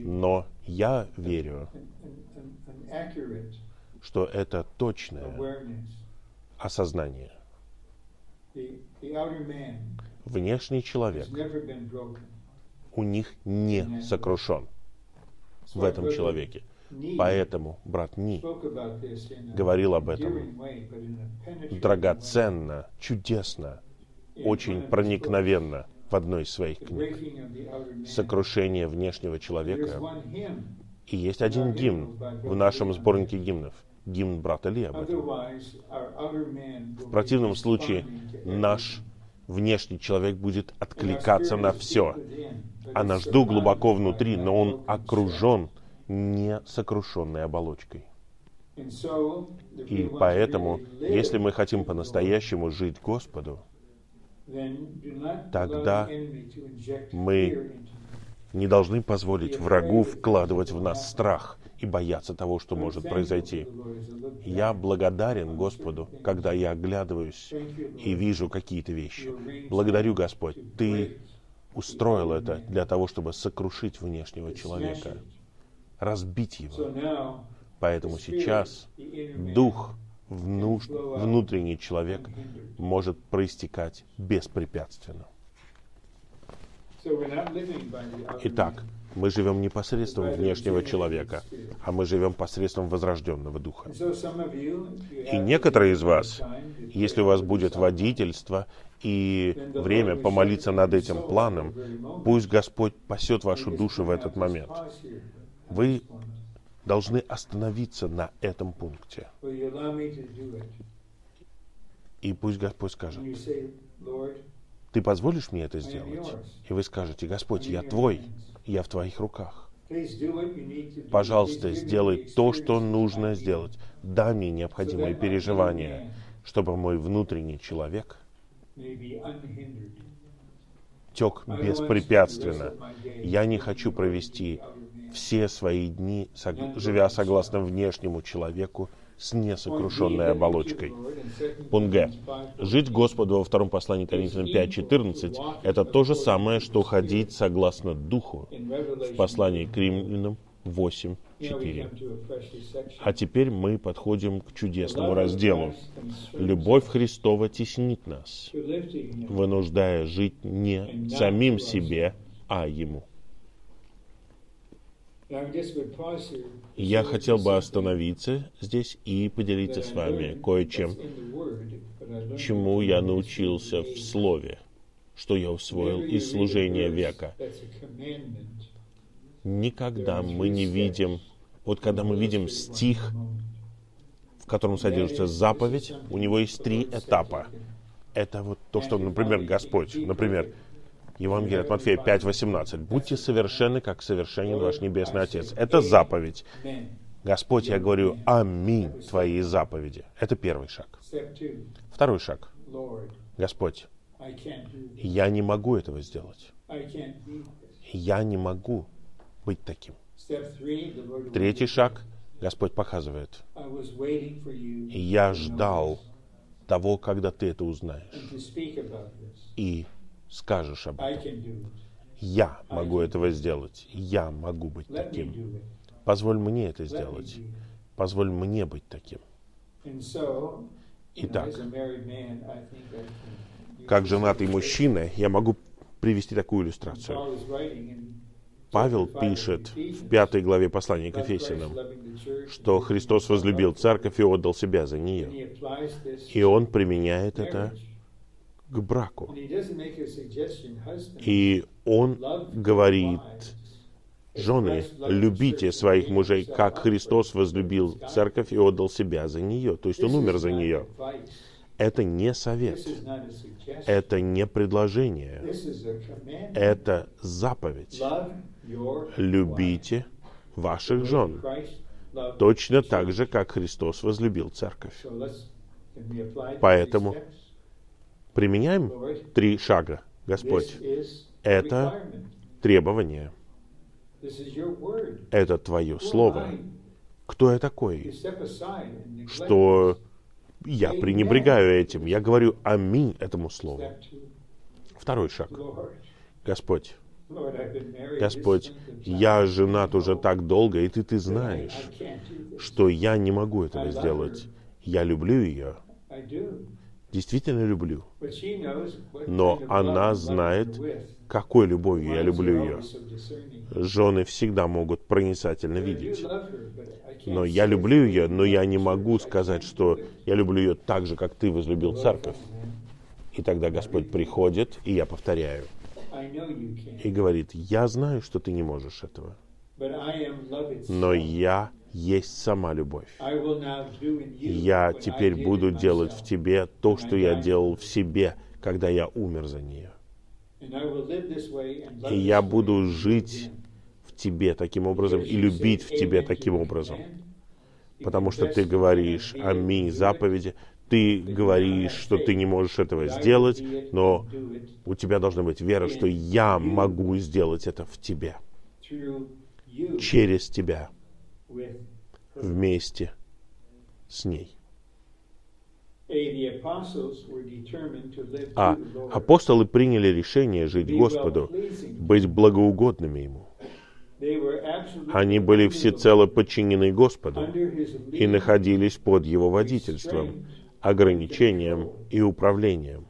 но я верю, что это точное осознание. Внешний человек у них не сокрушен в этом человеке. Поэтому брат Ни говорил об этом драгоценно, чудесно, очень проникновенно в одной из своих книг. Сокрушение внешнего человека. И есть один гимн в нашем сборнике гимнов. Гимн брата Ли об этом. В противном случае наш внешний человек будет откликаться на все. А наш дух глубоко внутри, но он окружен не сокрушенной оболочкой. И поэтому, если мы хотим по-настоящему жить Господу, тогда мы не должны позволить врагу вкладывать в нас страх и бояться того, что может произойти. Я благодарен Господу, когда я оглядываюсь и вижу какие-то вещи. Благодарю, Господь, Ты устроил это для того, чтобы сокрушить внешнего человека разбить его. Поэтому сейчас дух, внуш... внутренний человек может проистекать беспрепятственно. Итак, мы живем не посредством внешнего человека, а мы живем посредством возрожденного духа. И некоторые из вас, если у вас будет водительство и время помолиться над этим планом, пусть Господь пасет вашу душу в этот момент. Вы должны остановиться на этом пункте. И пусть Господь скажет, ты позволишь мне это сделать? И вы скажете, Господь, я твой, я в твоих руках. Пожалуйста, сделай то, что нужно сделать. Дай мне необходимые переживания, чтобы мой внутренний человек тек беспрепятственно. Я не хочу провести все свои дни, живя согласно внешнему человеку, с несокрушенной оболочкой. Пункт Г. Жить Господу во втором послании Коринфянам 5.14 – это то же самое, что ходить согласно Духу в послании к Римлянам 8.4. А теперь мы подходим к чудесному разделу. Любовь Христова теснит нас, вынуждая жить не самим себе, а Ему. Я хотел бы остановиться здесь и поделиться с вами кое-чем, чему я научился в Слове, что я усвоил из служения века. Никогда мы не видим, вот когда мы видим стих, в котором содержится заповедь, у него есть три этапа. Это вот то, что, например, Господь, например, Евангелие от Матфея 5.18. «Будьте совершенны, как совершенен ваш Небесный Отец». Это заповедь. Господь, я говорю, аминь Твоей заповеди. Это первый шаг. Второй шаг. Господь, я не могу этого сделать. Я не могу быть таким. Третий шаг Господь показывает. Я ждал того, когда ты это узнаешь. И скажешь об этом. Я могу этого сделать. Я могу быть таким. Позволь мне это сделать. Позволь мне быть таким. Итак, как женатый мужчина, я могу привести такую иллюстрацию. Павел пишет в пятой главе послания к Ефесянам, что Христос возлюбил церковь и отдал себя за нее. И он применяет это к браку. И он говорит, жены, любите своих мужей, как Христос возлюбил церковь и отдал себя за нее. То есть он умер за нее. Это не совет, это не предложение, это заповедь. Любите ваших жен, точно так же, как Христос возлюбил церковь. Поэтому применяем три шага, Господь. Это требование. Это Твое Слово. Кто я такой? Что я пренебрегаю этим. Я говорю аминь этому слову. Второй шаг. Господь, Господь, я женат уже так долго, и ты, ты знаешь, что я не могу этого сделать. Я люблю ее, действительно люблю. Но она знает, какой любовью я люблю ее. Жены всегда могут проницательно видеть. Но я люблю ее, но я не могу сказать, что я люблю ее так же, как ты возлюбил церковь. И тогда Господь приходит, и я повторяю. И говорит, я знаю, что ты не можешь этого. Но я есть сама любовь. Я теперь буду делать в тебе то, что я делал в себе, когда я умер за нее. И я буду жить в тебе таким образом и любить в тебе таким образом. Потому что ты говоришь «Аминь» заповеди, ты говоришь, что ты не можешь этого сделать, но у тебя должна быть вера, что я могу сделать это в тебе, через тебя, вместе с ней. А апостолы приняли решение жить Господу, быть благоугодными Ему. Они были всецело подчинены Господу и находились под Его водительством, ограничением и управлением.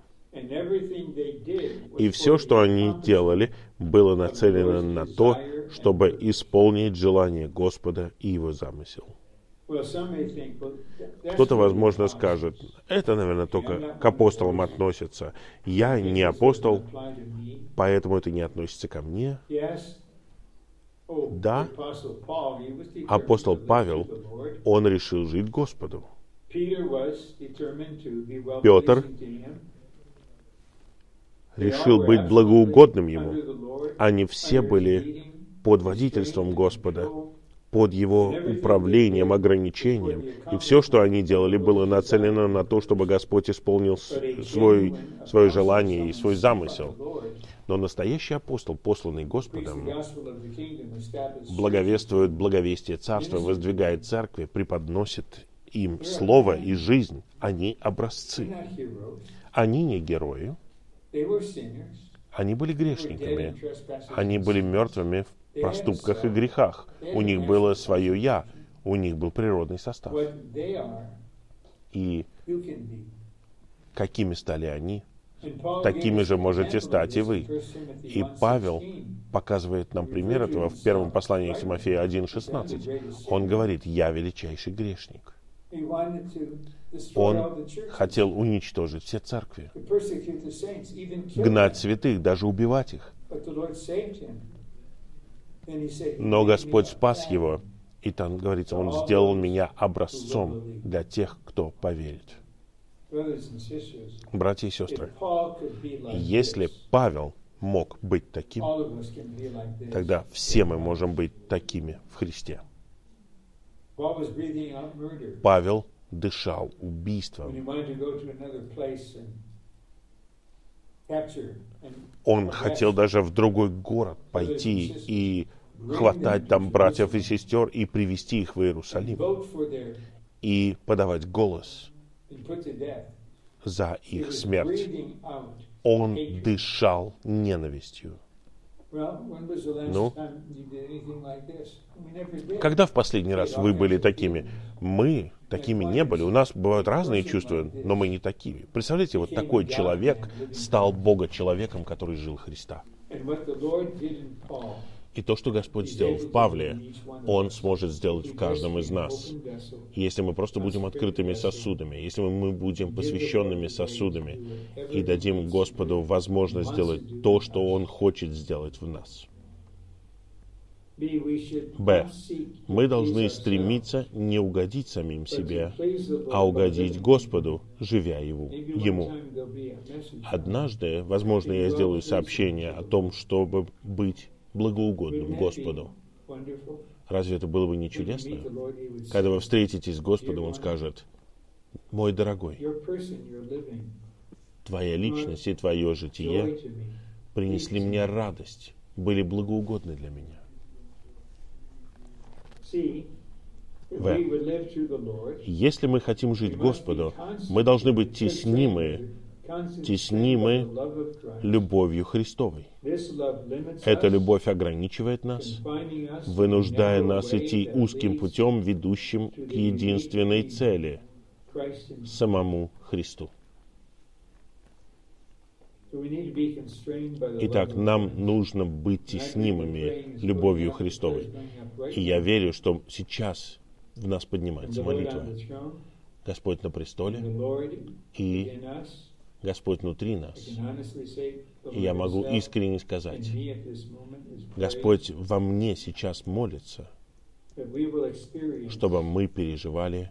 И все, что они делали, было нацелено на то, чтобы исполнить желание Господа и Его замысел. Кто-то, возможно, скажет, это, наверное, только к апостолам относится. Я не апостол, поэтому это не относится ко мне. Да, апостол Павел, он решил жить Господу. Петр решил быть благоугодным ему. Они все были под водительством Господа под его управлением, ограничением. И все, что они делали, было нацелено на то, чтобы Господь исполнил свой, свое желание и свой замысел. Но настоящий апостол, посланный Господом, благовествует благовестие Царства, воздвигает церкви, преподносит им слово и жизнь. Они образцы. Они не герои. Они были грешниками. Они были мертвыми в проступках и грехах. У них было свое «я», у них был природный состав. И какими стали они, такими же можете стать и вы. И Павел показывает нам пример этого в первом послании к Тимофею 1.16. Он говорит, «Я величайший грешник». Он хотел уничтожить все церкви, гнать святых, даже убивать их. Но Господь спас его, и там говорится, Он сделал меня образцом для тех, кто поверит. Братья и сестры, если Павел мог быть таким, тогда все мы можем быть такими в Христе. Павел дышал убийством. Он хотел даже в другой город пойти и хватать там братьев и сестер и привести их в Иерусалим и подавать голос за их смерть. Он дышал ненавистью. Ну, когда в последний раз вы были такими? Мы такими не были. У нас бывают разные чувства, но мы не такими. Представляете, вот такой человек стал Бога человеком, который жил Христа. И то, что Господь сделал в Павле, Он сможет сделать в каждом из нас. Если мы просто будем открытыми сосудами, если мы будем посвященными сосудами и дадим Господу возможность сделать то, что Он хочет сделать в нас. Б. Мы должны стремиться не угодить самим себе, а угодить Господу, живя его, Ему. Однажды, возможно, я сделаю сообщение о том, чтобы быть благоугодным Господу. Разве это было бы не чудесно? Когда вы встретитесь с Господом, Он скажет, «Мой дорогой, твоя личность и твое житие принесли мне радость, были благоугодны для меня». В. Если мы хотим жить Господу, мы должны быть теснимы теснимы любовью Христовой. Эта любовь ограничивает нас, вынуждая нас идти узким путем, ведущим к единственной цели — самому Христу. Итак, нам нужно быть теснимыми любовью Христовой. И я верю, что сейчас в нас поднимается молитва. Господь на престоле, и Господь внутри нас. И я могу искренне сказать, Господь во мне сейчас молится, чтобы мы переживали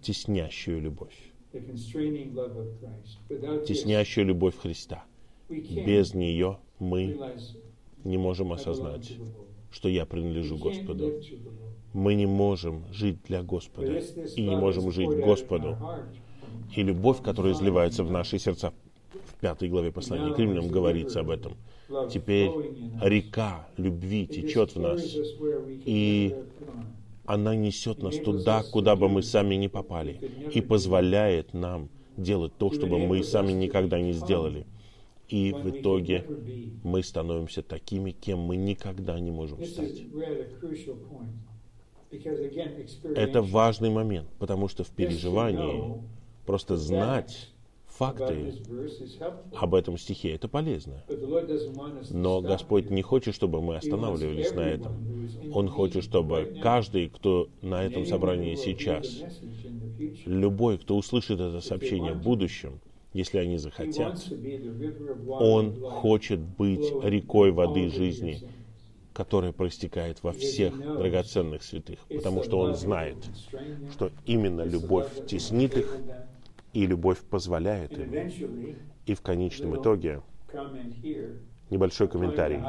теснящую любовь. Теснящую любовь Христа. Без нее мы не можем осознать, что я принадлежу Господу. Мы не можем жить для Господа и не можем жить Господу и любовь, которая изливается в наши сердца. В пятой главе послания к римлянам говорится об этом. Теперь река любви течет в нас, и она несет нас туда, куда бы мы сами не попали, и позволяет нам делать то, чтобы мы сами никогда не сделали. И в итоге мы становимся такими, кем мы никогда не можем стать. Это важный момент, потому что в переживании Просто знать факты об этом стихе, это полезно. Но Господь не хочет, чтобы мы останавливались на этом. Он хочет, чтобы каждый, кто на этом собрании сейчас, любой, кто услышит это сообщение в будущем, если они захотят, он хочет быть рекой воды жизни, которая проистекает во всех драгоценных святых, потому что он знает, что именно любовь теснит их, и любовь позволяет им. И в конечном итоге, небольшой комментарий.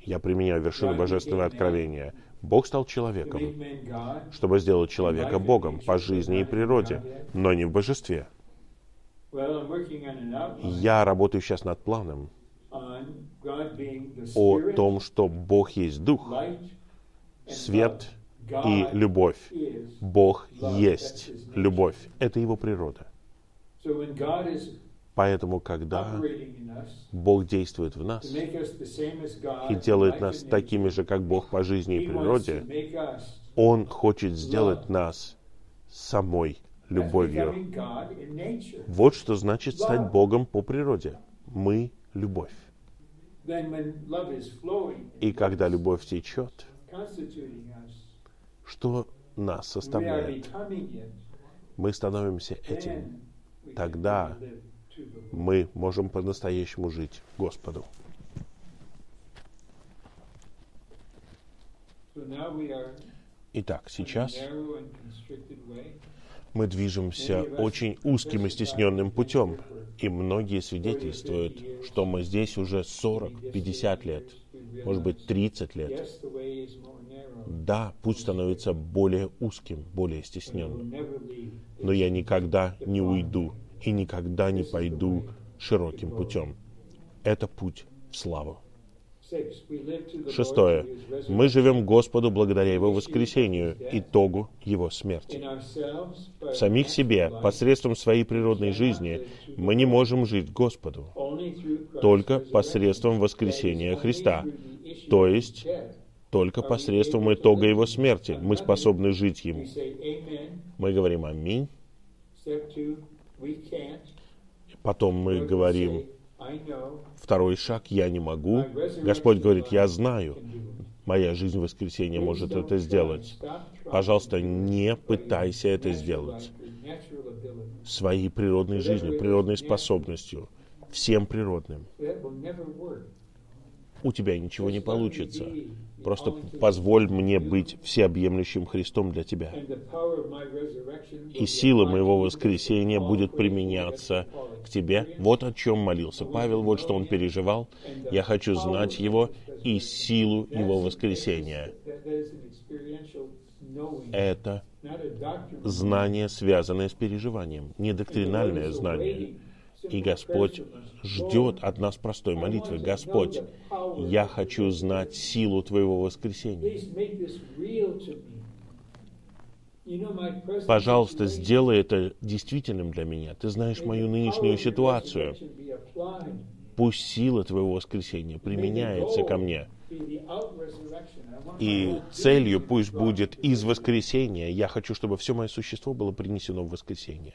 Я применяю вершину божественного откровения. Бог стал человеком, чтобы сделать человека Богом по жизни и природе, но не в божестве. Я работаю сейчас над планом о том, что Бог есть Дух, свет и любовь. Бог есть любовь. Это Его природа. Поэтому, когда Бог действует в нас и делает нас такими же, как Бог по жизни и природе, Он хочет сделать нас самой любовью. Вот что значит стать Богом по природе. Мы — любовь. И когда любовь течет, что нас составляет. Мы становимся этим. Тогда мы можем по-настоящему жить Господу. Итак, сейчас Мы движемся очень узким и стесненным путем, и многие свидетельствуют, что мы здесь уже 40-50 лет, может быть, 30 лет. Да, путь становится более узким, более стесненным. Но я никогда не уйду и никогда не пойду широким путем. Это путь в славу. Шестое. Мы живем Господу благодаря Его воскресению, итогу Его смерти. В самих себе, посредством своей природной жизни, мы не можем жить Господу, только посредством воскресения Христа, то есть только посредством итога Его смерти мы способны жить Ему. Мы говорим «Аминь». Потом мы говорим Второй шаг «я не могу». Господь говорит «я знаю». Моя жизнь в воскресенье может это сделать. Пожалуйста, не пытайся это сделать своей природной жизнью, природной способностью, всем природным. У тебя ничего не получится. Просто позволь мне быть всеобъемлющим Христом для тебя. И сила моего воскресения будет применяться к тебе. Вот о чем молился Павел, вот что он переживал. Я хочу знать его и силу его воскресения. Это знание, связанное с переживанием, не доктринальное знание. И Господь ждет от нас простой молитвы. Господь, я хочу знать силу Твоего воскресения. Пожалуйста, сделай это действительным для меня. Ты знаешь мою нынешнюю ситуацию. Пусть сила Твоего воскресения применяется ко мне. И целью пусть будет из воскресения. Я хочу, чтобы все мое существо было принесено в воскресение.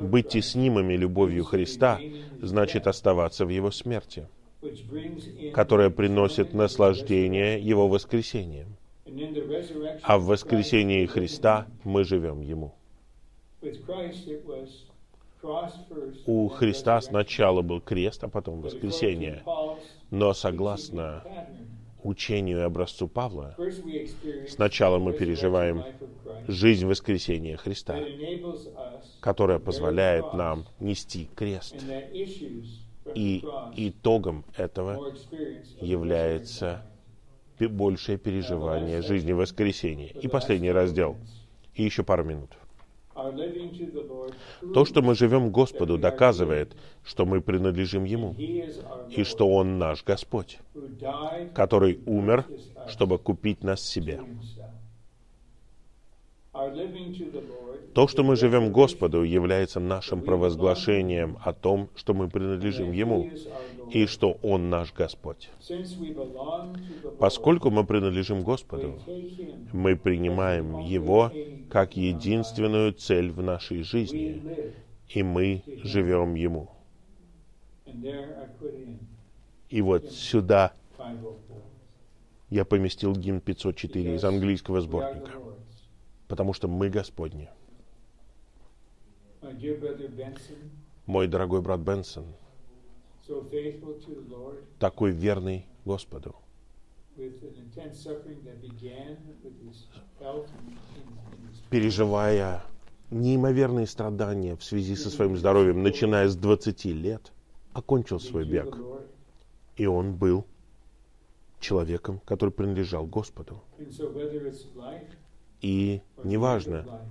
Быть теснимыми любовью Христа значит оставаться в Его смерти, которая приносит наслаждение Его воскресением. А в воскресении Христа мы живем Ему. У Христа сначала был крест, а потом воскресение. Но согласно учению и образцу Павла, сначала мы переживаем жизнь воскресения Христа, которая позволяет нам нести крест. И итогом этого является большее переживание жизни воскресения. И последний раздел. И еще пару минут. То, что мы живем Господу, доказывает, что мы принадлежим Ему, и что Он наш Господь, который умер, чтобы купить нас себе. То, что мы живем Господу, является нашим провозглашением о том, что мы принадлежим Ему и что Он наш Господь. Поскольку мы принадлежим Господу, мы принимаем Его как единственную цель в нашей жизни, и мы живем Ему. И вот сюда я поместил гимн 504 из английского сборника потому что мы Господни. Мой дорогой брат Бенсон, такой верный Господу, переживая неимоверные страдания в связи со своим здоровьем, начиная с 20 лет, окончил свой бег. И он был человеком, который принадлежал Господу. И неважно,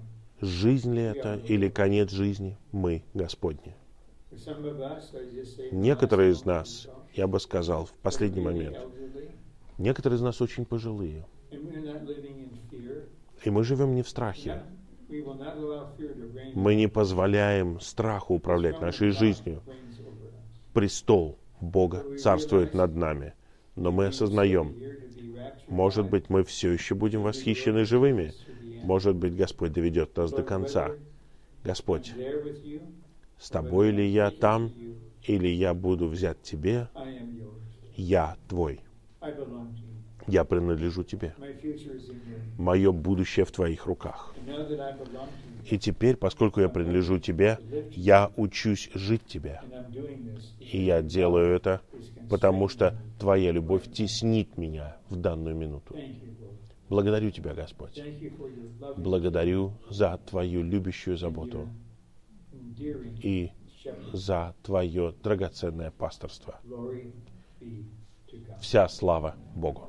жизнь ли это или конец жизни, мы Господни. Некоторые из нас, я бы сказал, в последний момент, некоторые из нас очень пожилые. И мы живем не в страхе. Мы не позволяем страху управлять нашей жизнью. Престол Бога царствует над нами. Но мы осознаем, может быть, мы все еще будем восхищены живыми. Может быть, Господь доведет нас до конца. Господь, с тобой ли я там, или я буду взять тебе? Я твой. Я принадлежу тебе. Мое будущее в твоих руках. И теперь, поскольку я принадлежу тебе, я учусь жить тебе. И я делаю это потому что Твоя любовь теснит меня в данную минуту. Благодарю Тебя, Господь. Благодарю за Твою любящую заботу и за Твое драгоценное пасторство. Вся слава Богу.